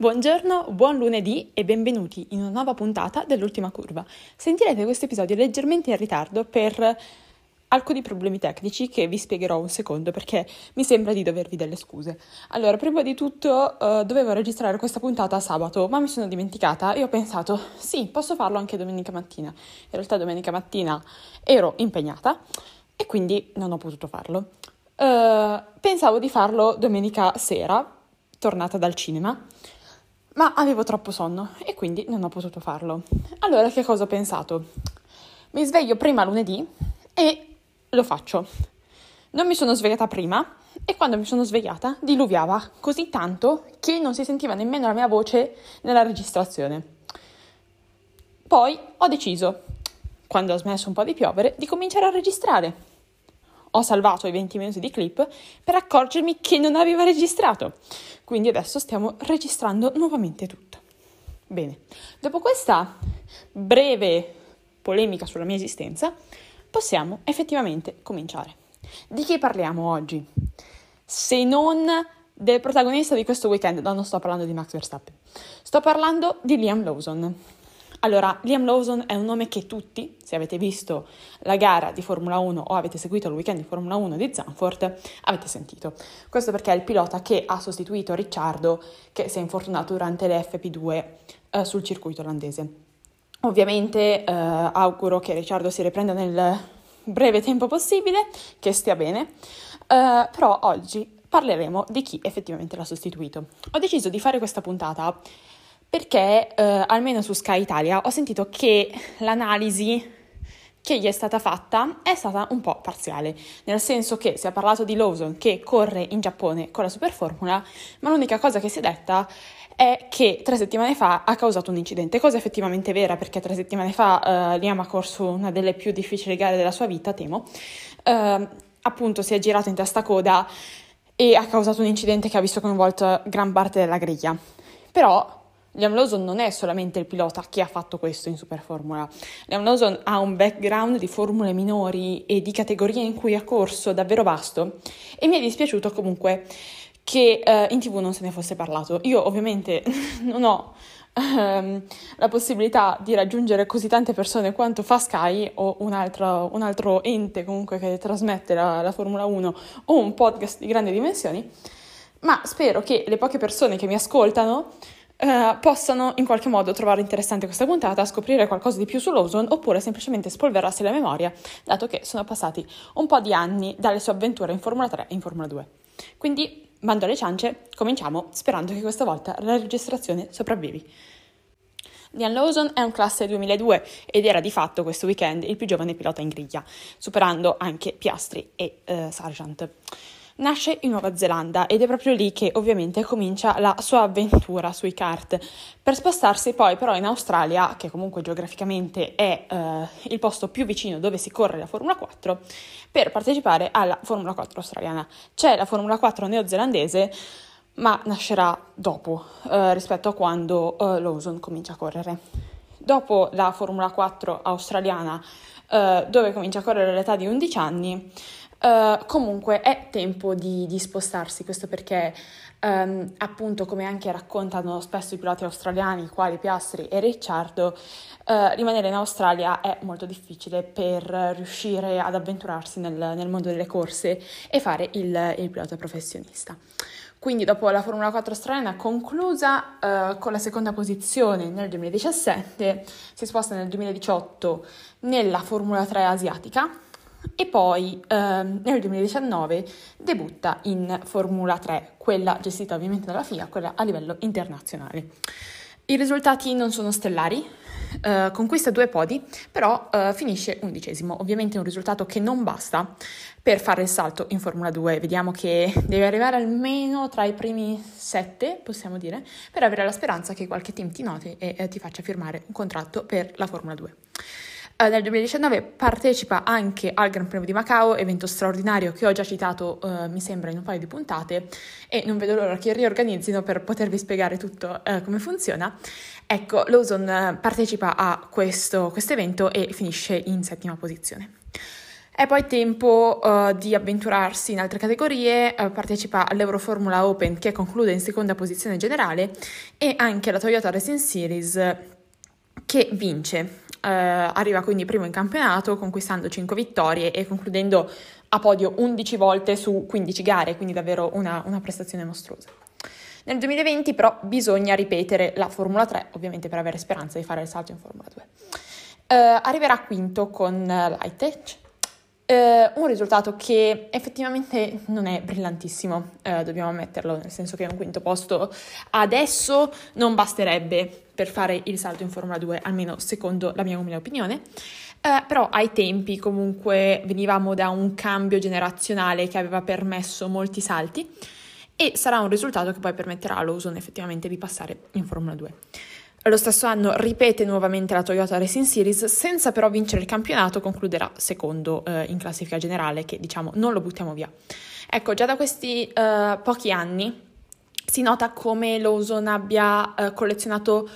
Buongiorno, buon lunedì e benvenuti in una nuova puntata dell'ultima curva. Sentirete questo episodio leggermente in ritardo per alcuni problemi tecnici che vi spiegherò un secondo perché mi sembra di dovervi delle scuse. Allora, prima di tutto uh, dovevo registrare questa puntata sabato, ma mi sono dimenticata e ho pensato, sì, posso farlo anche domenica mattina. In realtà domenica mattina ero impegnata e quindi non ho potuto farlo. Uh, pensavo di farlo domenica sera, tornata dal cinema ma avevo troppo sonno e quindi non ho potuto farlo. Allora che cosa ho pensato? Mi sveglio prima lunedì e lo faccio. Non mi sono svegliata prima e quando mi sono svegliata diluviava così tanto che non si sentiva nemmeno la mia voce nella registrazione. Poi ho deciso, quando ha smesso un po' di piovere, di cominciare a registrare ho salvato i 20 minuti di clip per accorgermi che non aveva registrato. Quindi adesso stiamo registrando nuovamente tutto. Bene, dopo questa breve polemica sulla mia esistenza, possiamo effettivamente cominciare. Di chi parliamo oggi? Se non del protagonista di questo weekend, no, non sto parlando di Max Verstappen, sto parlando di Liam Lawson. Allora, Liam Lawson è un nome che tutti, se avete visto la gara di Formula 1 o avete seguito il weekend di Formula 1 di Zanfort, avete sentito. Questo perché è il pilota che ha sostituito Ricciardo, che si è infortunato durante le FP2 eh, sul circuito olandese. Ovviamente eh, auguro che Ricciardo si riprenda nel breve tempo possibile, che stia bene, eh, però oggi parleremo di chi effettivamente l'ha sostituito. Ho deciso di fare questa puntata perché eh, almeno su Sky Italia ho sentito che l'analisi che gli è stata fatta è stata un po' parziale, nel senso che si è parlato di Lawson che corre in Giappone con la Superformula, ma l'unica cosa che si è detta è che tre settimane fa ha causato un incidente, cosa effettivamente vera perché tre settimane fa uh, Liam ha corso una delle più difficili gare della sua vita, temo, uh, appunto si è girato in testa coda e ha causato un incidente che ha visto coinvolto gran parte della griglia. Però Liam Lawson non è solamente il pilota che ha fatto questo in Superformula. Liam Lawson ha un background di formule minori e di categorie in cui ha corso davvero vasto e mi è dispiaciuto comunque che eh, in tv non se ne fosse parlato. Io ovviamente non ho ehm, la possibilità di raggiungere così tante persone quanto fa Sky o un altro, un altro ente comunque che trasmette la, la Formula 1 o un podcast di grandi dimensioni, ma spero che le poche persone che mi ascoltano Uh, possano in qualche modo trovare interessante questa puntata, scoprire qualcosa di più su Lawson oppure semplicemente spolverarsi la memoria, dato che sono passati un po' di anni dalle sue avventure in Formula 3 e in Formula 2. Quindi, mando alle ciance, cominciamo sperando che questa volta la registrazione sopravvivi. Liam Lawson è un classe 2002 ed era di fatto questo weekend il più giovane pilota in griglia, superando anche Piastri e uh, Sargent nasce in Nuova Zelanda ed è proprio lì che ovviamente comincia la sua avventura sui kart, per spostarsi poi però in Australia, che comunque geograficamente è eh, il posto più vicino dove si corre la Formula 4, per partecipare alla Formula 4 australiana. C'è la Formula 4 neozelandese, ma nascerà dopo eh, rispetto a quando eh, Lawson comincia a correre. Dopo la Formula 4 australiana, eh, dove comincia a correre all'età di 11 anni, Uh, comunque è tempo di, di spostarsi, questo perché um, appunto come anche raccontano spesso i piloti australiani, quali Piastri e Ricciardo, uh, rimanere in Australia è molto difficile per riuscire ad avventurarsi nel, nel mondo delle corse e fare il, il, pilota professionista. Quindi dopo la Formula 4 australiana conclusa uh, con la seconda posizione nel 2017, si sposta nel 2018 nella Formula 3 asiatica e poi ehm, nel 2019 debutta in Formula 3, quella gestita ovviamente dalla FIA, quella a livello internazionale. I risultati non sono stellari, eh, conquista due podi, però eh, finisce undicesimo. Ovviamente un risultato che non basta per fare il salto in Formula 2. Vediamo che deve arrivare almeno tra i primi sette, possiamo dire, per avere la speranza che qualche team ti noti e eh, ti faccia firmare un contratto per la Formula 2. Eh, nel 2019 partecipa anche al Gran Premio di Macao, evento straordinario che ho già citato, eh, mi sembra, in un paio di puntate e non vedo l'ora che riorganizzino per potervi spiegare tutto eh, come funziona. Ecco, Lawson eh, partecipa a questo evento e finisce in settima posizione. È poi tempo uh, di avventurarsi in altre categorie, uh, partecipa all'Euroformula Open che conclude in seconda posizione generale e anche la Toyota Racing Series che vince. Uh, arriva quindi primo in campionato conquistando 5 vittorie e concludendo a podio 11 volte su 15 gare, quindi davvero una, una prestazione mostruosa. Nel 2020 però bisogna ripetere la Formula 3, ovviamente per avere speranza di fare il salto in Formula 2. Uh, arriverà quinto con uh, Uh, un risultato che effettivamente non è brillantissimo, uh, dobbiamo ammetterlo, nel senso che un quinto posto adesso non basterebbe per fare il salto in Formula 2, almeno secondo la mia umile opinione. Uh, però ai tempi comunque venivamo da un cambio generazionale che aveva permesso molti salti e sarà un risultato che poi permetterà a Lawson effettivamente di passare in Formula 2. Lo stesso anno ripete nuovamente la Toyota Racing Series, senza però vincere il campionato, concluderà secondo eh, in classifica generale, che diciamo non lo buttiamo via. Ecco, già da questi eh, pochi anni si nota come Lawson abbia eh, collezionato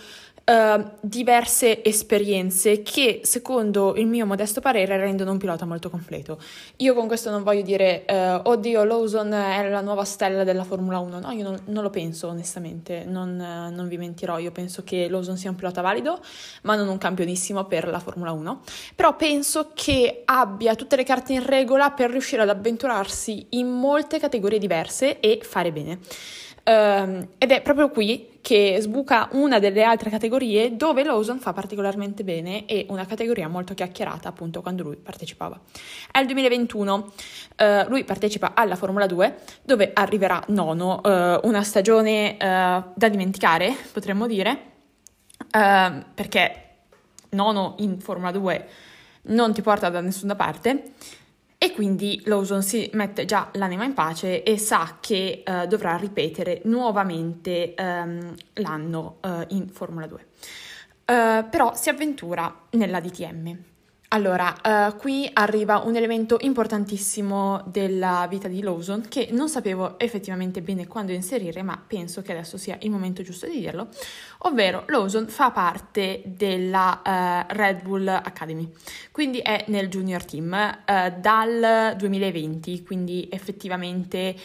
uh, diverse esperienze che, secondo il mio modesto parere, rendono un pilota molto completo. Io con questo non voglio dire, uh, oddio, Lawson è la nuova stella della Formula 1. No, io non, non lo penso, onestamente, non, uh, non, vi mentirò. Io penso che Lawson sia un pilota valido, ma non un campionissimo per la Formula 1. Però penso che abbia tutte le carte in regola per riuscire ad avventurarsi in molte categorie diverse e fare bene. Uh, ed è proprio qui che sbuca una delle altre categorie dove Lawson fa particolarmente bene e una categoria molto chiacchierata appunto quando lui partecipava. È il 2021, uh, lui partecipa alla Formula 2 dove arriverà nono, uh, una stagione eh, da dimenticare potremmo dire, perché nono in Formula 2 non ti porta da nessuna parte e quindi Lawson si mette già l'anima in pace e sa che uh, dovrà ripetere nuovamente um, l'anno uh, in Formula 2. Uh, eh, però si avventura nella DTM. Allora, uh, qui arriva un elemento importantissimo della vita di Lawson che non sapevo effettivamente bene quando inserire, ma penso che adesso sia il momento giusto di dirlo, ovvero Lawson fa parte della uh, Red Bull Academy, quindi è nel junior team uh, dal 2020, quindi effettivamente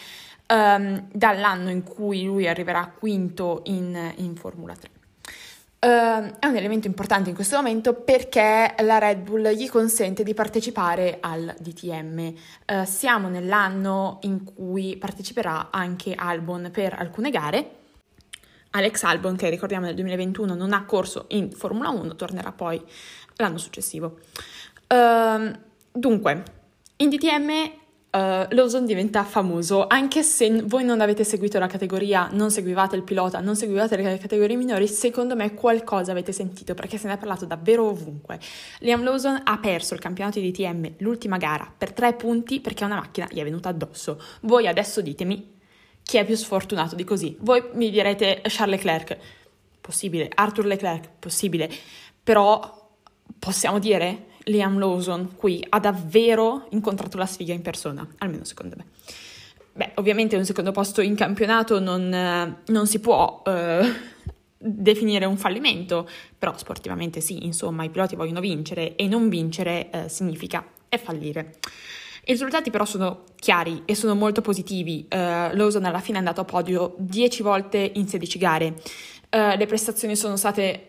um, dall'anno in cui lui arriverà quinto in, in Formula 3. Uh, è un elemento importante in questo momento perché la Red Bull gli consente di partecipare al DTM. Uh, siamo nell'anno in cui parteciperà anche Albon per alcune gare. Alex Albon, che ricordiamo nel 2021 non ha corso in Formula 1, tornerà poi l'anno successivo. Uh, dunque, in DTM uh, Lawson diventa famoso, anche se voi non avete seguito la categoria, non seguivate il pilota, non seguivate le categorie minori, secondo me qualcosa avete sentito perché se ne è parlato davvero ovunque. Liam Lawson ha perso il campionato di DTM, l'ultima gara, per tre punti perché una macchina gli è venuta addosso. Voi adesso ditemi chi è più sfortunato di così. Voi mi direte Charles Leclerc, possibile, Arthur Leclerc, possibile, però possiamo dire Liam Lawson qui ha davvero incontrato la sfiga in persona, almeno secondo me. Beh, ovviamente un secondo posto in campionato non, eh, non si può eh, definire un fallimento, però sportivamente sì, insomma, i piloti vogliono vincere e non vincere eh, significa è fallire. I risultati però sono chiari e sono molto positivi. Uh, Lawson alla fine è andato a podio 10 volte in 16 gare. Uh, le prestazioni sono state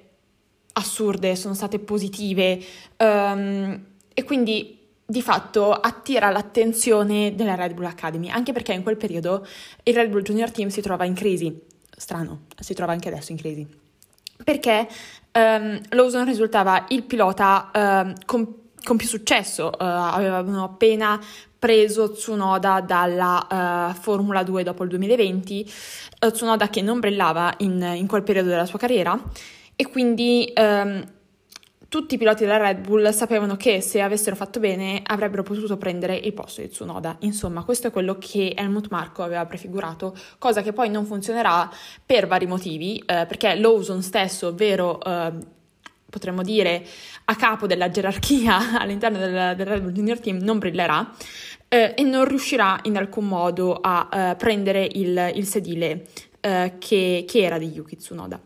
assurde, sono state positive um, e quindi di fatto attira l'attenzione della Red Bull Academy, anche perché in quel periodo il Red Bull Junior Team si trova in crisi, strano, si trova anche adesso in crisi, perché um, Lawson risultava il pilota um, con, con, più successo, uh, avevano appena preso Tsunoda dalla uh, Formula 2 dopo il 2020, uh, Tsunoda che non brillava in, in quel periodo della sua carriera e quindi ehm, tutti i piloti della Red Bull sapevano che se avessero fatto bene avrebbero potuto prendere il posto di Tsunoda. Insomma, questo è quello che Helmut Marko aveva prefigurato, cosa che poi non funzionerà per vari motivi, eh, perché Lawson stesso, ovvero eh, potremmo dire a capo della gerarchia all'interno del, del Red Bull Junior Team, non brillerà. Eh, e non riuscirà in alcun modo a uh, prendere il, il sedile uh, che, che, era di Yuki Tsunoda.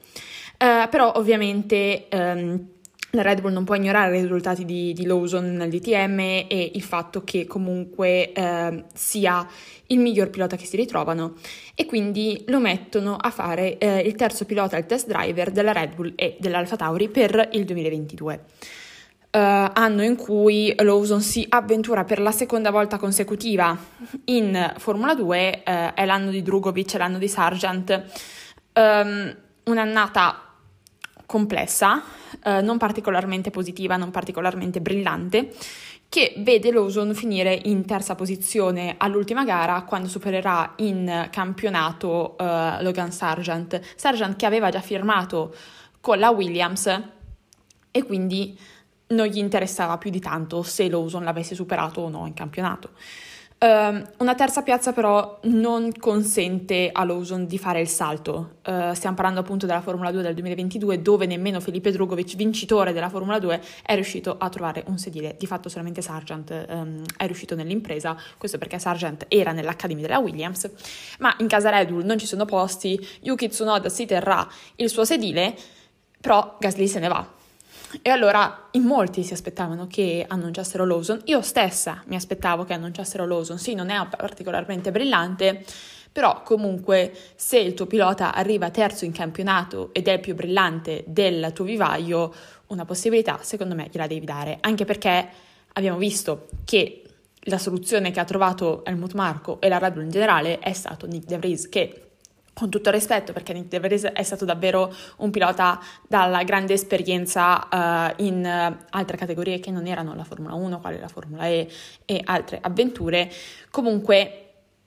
Uh, però ovviamente um, la Red Bull non può ignorare i risultati di, di Lawson nel DTM e il fatto che comunque eh, sia il miglior pilota che si ritrovano e quindi lo mettono a fare eh, il terzo pilota, il test driver della Red Bull e dell'Alfa Tauri per il 2022. Uh, eh, anno in cui Lawson si avventura per la seconda volta consecutiva in Formula 2, uh, eh, è l'anno di Drugovic, è l'anno di Sargent, um, un'annata complessa, eh, non particolarmente positiva, non particolarmente brillante, che vede Lawson finire in terza posizione all'ultima gara quando supererà in campionato eh, Logan Sargent. Sargent che aveva già firmato con la Williams e quindi non gli interessava più di tanto se Lawson l'avesse superato o no in campionato. Uh, una terza piazza però non consente a Lawson di fare il salto. Uh, stiamo parlando appunto della Formula 2 del 2022 dove nemmeno Felipe Drugovic, vincitore della Formula 2, è riuscito a trovare un sedile. Di fatto solamente Sargent um, è riuscito nell'impresa, questo perché Sargent era nell'Accademia della Williams, ma in casa Red Bull non ci sono posti, Yuki Tsunoda si terrà il suo sedile, però Gasly se ne va. E allora in molti si aspettavano che annunciassero Lawson, io stessa mi aspettavo che annunciassero Lawson, sì non è particolarmente brillante, però comunque se il tuo pilota arriva terzo in campionato ed è il più brillante del tuo vivaio, una possibilità secondo me gliela devi dare, anche perché abbiamo visto che la soluzione che ha trovato Helmut Marco e la Red Bull in generale è stato Nick De Vries che con tutto il rispetto, perché Nick De Vries è stato davvero un pilota dalla grande esperienza uh, in uh, altre categorie che non erano la Formula 1, quale la Formula E e altre avventure, comunque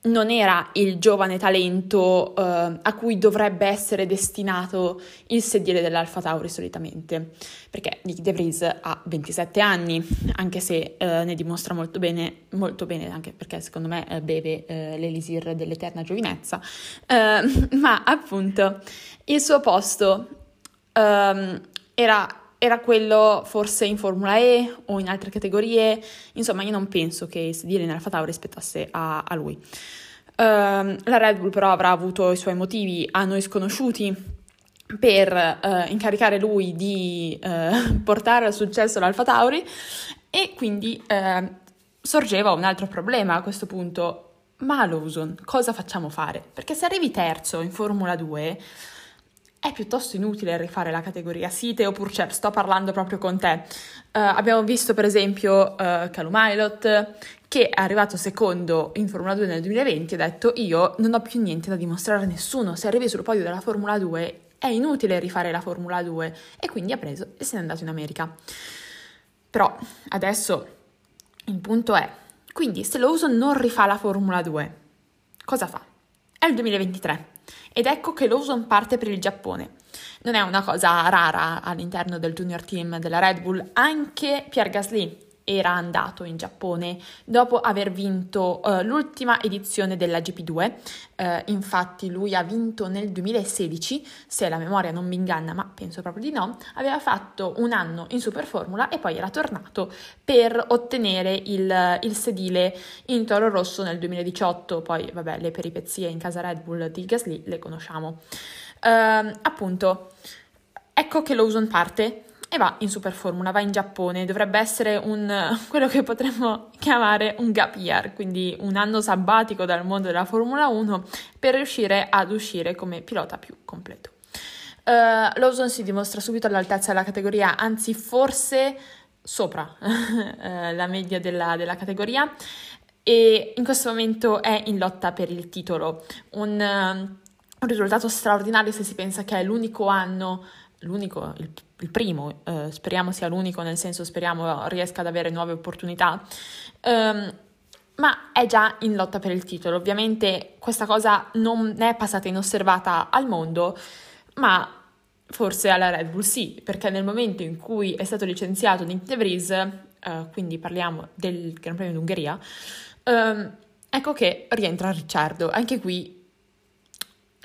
non era il giovane talento uh, a cui dovrebbe essere destinato il sedile dell'Alfa Tauri solitamente, perché Nick De Vries ha 27 anni, anche se uh, ne dimostra molto bene, molto bene, anche perché secondo me uh, beve l'elisir dell'eterna giovinezza, ma appunto il suo posto um, era era quello forse in Formula E o in altre categorie, insomma io non penso che sedile nell'Alfa Tauri rispettasse a, a lui. Uh, la Red Bull però avrà avuto i suoi motivi a noi sconosciuti per uh, incaricare lui di uh, portare al successo l'Alfa Tauri e quindi eh, sorgeva un altro problema a questo punto. Ma Lawson cosa facciamo fare? Perché se arrivi terzo in Formula 2 è piuttosto inutile rifare la categoria. Sì, Teo Purcer, sto parlando proprio con te. Uh, abbiamo visto per esempio uh, Calum Milot che è arrivato secondo in Formula 2 nel 2020 e ha detto io non ho più niente da dimostrare a nessuno, se arrivi sul podio della Formula 2 è inutile rifare la Formula 2 e quindi ha preso e se n'è andato in America. Però adesso il punto è, quindi se lo uso non rifà la Formula 2, cosa fa? È il 2023 ed ecco che Lawson parte per il Giappone. Non è una cosa rara all'interno del junior team della Red Bull, anche Pierre Gasly era andato in Giappone dopo aver vinto uh, l'ultima edizione della GP2. Uh, eh, infatti lui ha vinto nel 2016, se la memoria non mi inganna, ma penso proprio di no, aveva fatto un anno in Superformula e poi era tornato per ottenere il, il sedile in Toro Rosso nel 2018. Poi vabbè, le peripezie in casa Red Bull di Gasly le conosciamo. Uh, appunto, ecco che Lawson parte e va in Super Formula, va in Giappone, dovrebbe essere un, quello che potremmo chiamare un gap year, quindi un anno sabbatico dal mondo della Formula 1 per riuscire ad uscire come pilota più completo. Uh, Lawson si dimostra subito all'altezza della categoria, anzi forse sopra uh, la media della, della, categoria. E in questo momento è in lotta per il titolo, un, uh, un risultato straordinario se si pensa che è l'unico anno l'unico, il, il primo, eh, speriamo sia l'unico, nel senso speriamo riesca ad avere nuove opportunità, um, ma è già in lotta per il titolo. Ovviamente questa cosa non è passata inosservata al mondo, ma forse alla Red Bull sì, perché nel momento in cui è stato licenziato Nick De Vries, eh, quindi parliamo del Gran Premio d'Ungheria, um, ecco che rientra Ricciardo. Anche qui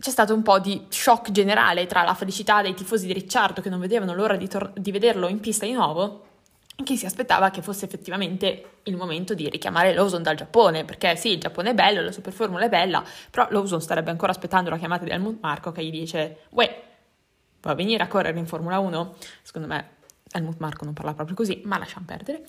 c'è stato un po' di shock generale tra la felicità dei tifosi di Ricciardo che non vedevano l'ora di, tor- di vederlo in pista di nuovo e chi si aspettava che fosse effettivamente il momento di richiamare Lawson dal Giappone, perché sì, il Giappone è bello, la Superformula è bella, però Lawson starebbe ancora aspettando la chiamata di Helmut Marco che gli dice «Uè, vuoi venire a correre in Formula 1?» Secondo me Helmut Marko non parla proprio così, ma lasciamo perdere.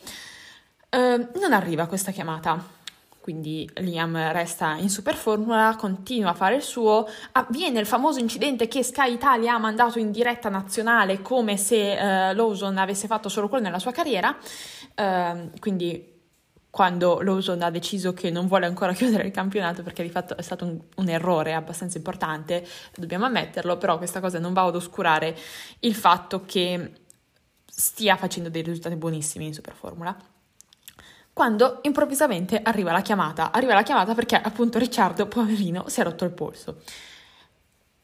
Uh, non arriva questa chiamata quindi Liam resta in super formula, continua a fare il suo, avviene il famoso incidente che Sky Italia ha mandato in diretta nazionale come se uh, Lawson avesse fatto solo quello nella sua carriera, uh, quindi quando Lawson ha deciso che non vuole ancora chiudere il campionato perché di fatto è stato un, un, errore abbastanza importante, dobbiamo ammetterlo, però questa cosa non va ad oscurare il fatto che stia facendo dei risultati buonissimi in Superformula quando improvvisamente arriva la chiamata. Arriva la chiamata perché appunto Ricciardo, poverino, si è rotto il polso.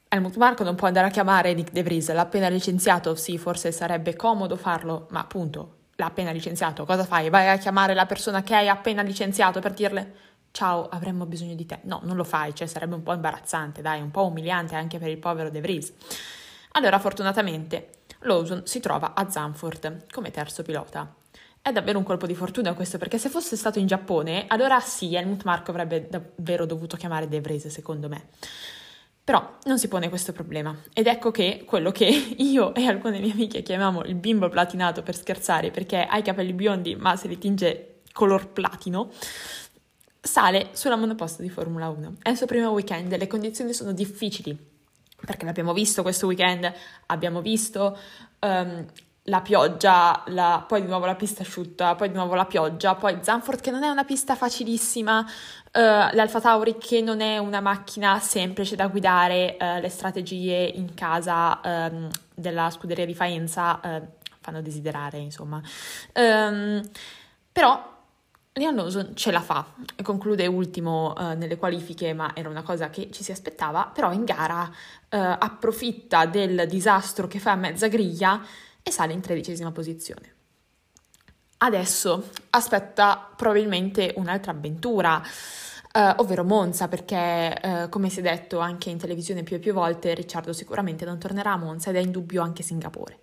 Helmut Marco non può andare a chiamare Nick De Vries, l'ha appena licenziato, sì, forse sarebbe comodo farlo, ma appunto l'ha appena licenziato, cosa fai? Vai a chiamare la persona che hai appena licenziato per dirle ciao, avremmo bisogno di te. No, non lo fai, cioè sarebbe un po' imbarazzante, dai, un po' umiliante anche per il povero De Vries. Allora, fortunatamente, Lawson si trova a Zanford come terzo pilota. È davvero un colpo di fortuna questo, perché se fosse stato in Giappone, allora sì, Helmut Marko avrebbe davvero dovuto chiamare De Vries, secondo me. Però non si pone questo problema. Ed ecco che quello che io e alcune mie amiche chiamiamo il bimbo platinato per scherzare, perché ha i capelli biondi ma se li tinge color platino, sale sulla monoposto di Formula 1. È il suo primo weekend, le condizioni sono difficili, perché l'abbiamo visto questo weekend, abbiamo visto um, la pioggia, la, poi di nuovo la pista asciutta, poi di nuovo la pioggia, poi Zanford che non è una pista facilissima, uh, l'Alfa Tauri che non è una macchina semplice da guidare, uh, le strategie in casa um, della scuderia di Faenza uh, fanno desiderare, insomma. Um, però Liam Lawson ce la fa, conclude ultimo uh, nelle qualifiche, ma era una cosa che ci si aspettava, però in gara uh, approfitta del disastro che fa a mezza griglia e sale in tredicesima posizione. Adesso aspetta probabilmente un'altra avventura, eh, ovvero Monza, perché eh, come si è detto anche in televisione più e più volte, Ricciardo sicuramente non tornerà a Monza ed è in dubbio anche Singapore.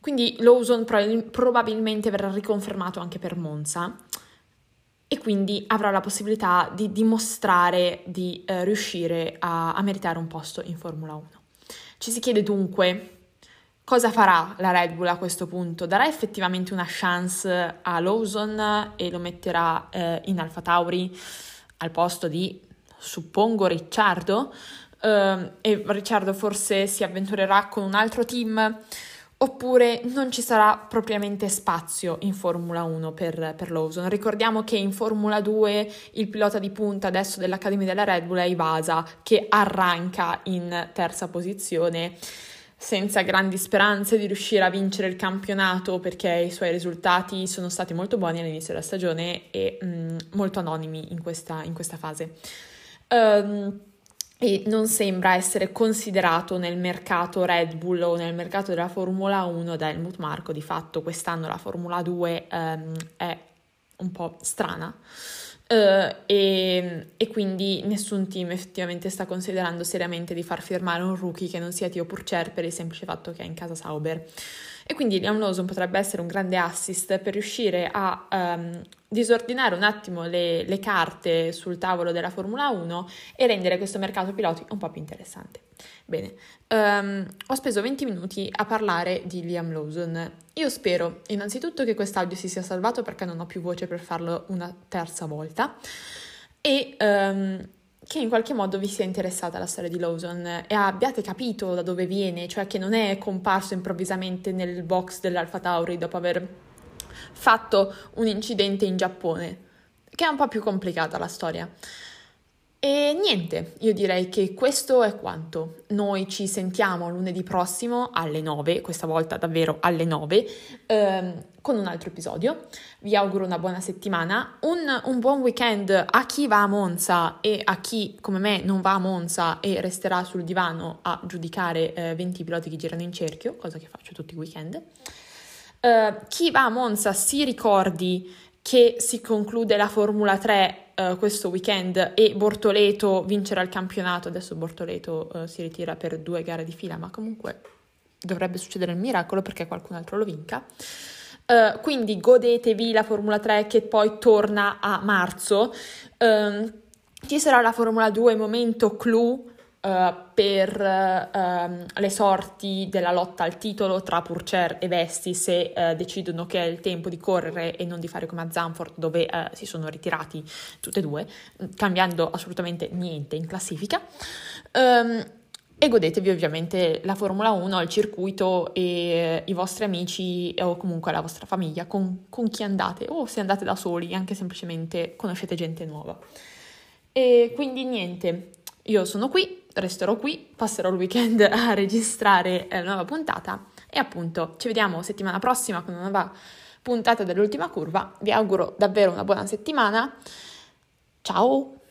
Quindi Lawson probabilmente verrà riconfermato anche per Monza e quindi avrà la possibilità di dimostrare di eh, riuscire a, a meritare un posto in Formula 1. Ci si chiede dunque Cosa farà la Red Bull a questo punto? Darà effettivamente una chance a Lawson e lo metterà eh, in Alfa Tauri al posto di, suppongo, Ricciardo? Uh, e Ricciardo forse si avventurerà con un altro team? Oppure non ci sarà propriamente spazio in Formula 1 per, per Lawson. Ricordiamo che in Formula 2 il pilota di punta adesso dell'Accademia della Red Bull è Ivasa, che arranca in terza posizione senza grandi speranze di riuscire a vincere il campionato perché i suoi risultati sono stati molto buoni all'inizio della stagione e mh, mm, molto anonimi in questa, in questa fase. Um, e non sembra essere considerato nel mercato Red Bull o nel mercato della Formula 1 da Helmut Marko. Di fatto quest'anno la Formula 2 um, è un po' strana. Uh, e, e, quindi nessun team effettivamente sta considerando seriamente di far firmare un rookie che non sia Tio Purcer per il semplice fatto che è in casa Sauber. E quindi Liam Lawson potrebbe essere un grande assist per riuscire a um, disordinare un attimo le, le, carte sul tavolo della Formula 1 e rendere questo mercato piloti un po' più interessante. Bene, um, ho speso 20 minuti a parlare di Liam Lawson. Io spero innanzitutto che quest'audio si sia salvato perché non ho più voce per farlo una terza volta e um, che in qualche modo vi sia interessata la storia di Lawson e abbiate capito da dove viene, cioè che non è comparso improvvisamente nel box dell'Alfa Tauri dopo aver fatto un incidente in Giappone, che è un po' più complicata la storia. E niente, io direi che questo è quanto. Noi ci sentiamo lunedì prossimo alle 9, questa volta davvero alle 9, ehm, con un altro episodio. Vi auguro una buona settimana, un, un, buon weekend a chi va a Monza e a chi come me non va a Monza e resterà sul divano a giudicare eh, 20 piloti che girano in cerchio, cosa che faccio tutti i weekend. Eh, chi va a Monza si ricordi che si conclude la Formula 3 uh, questo weekend e Bortoleto vincerà il campionato. Adesso Bortoleto uh, si ritira per due gare di fila, ma comunque dovrebbe succedere il miracolo perché qualcun altro lo vinca. Uh, quindi godetevi la Formula 3 che poi torna a marzo. Uh, ci sarà la Formula 2 momento clou uh, per uh, le sorti della lotta al titolo tra Purcer e Vesti se uh, decidono che è il tempo di correre e non di fare come a Zanfort dove si sono ritirati tutte e due, cambiando assolutamente niente in classifica. Um, e godetevi ovviamente la Formula 1, il circuito e i vostri amici o comunque la vostra famiglia con, con chi andate o se andate da soli, anche semplicemente conoscete gente nuova. E quindi niente, io sono qui, resterò qui, passerò il weekend a registrare la nuova puntata e appunto ci vediamo settimana prossima con una nuova puntata dell'ultima curva. Vi auguro davvero una buona settimana. Ciao!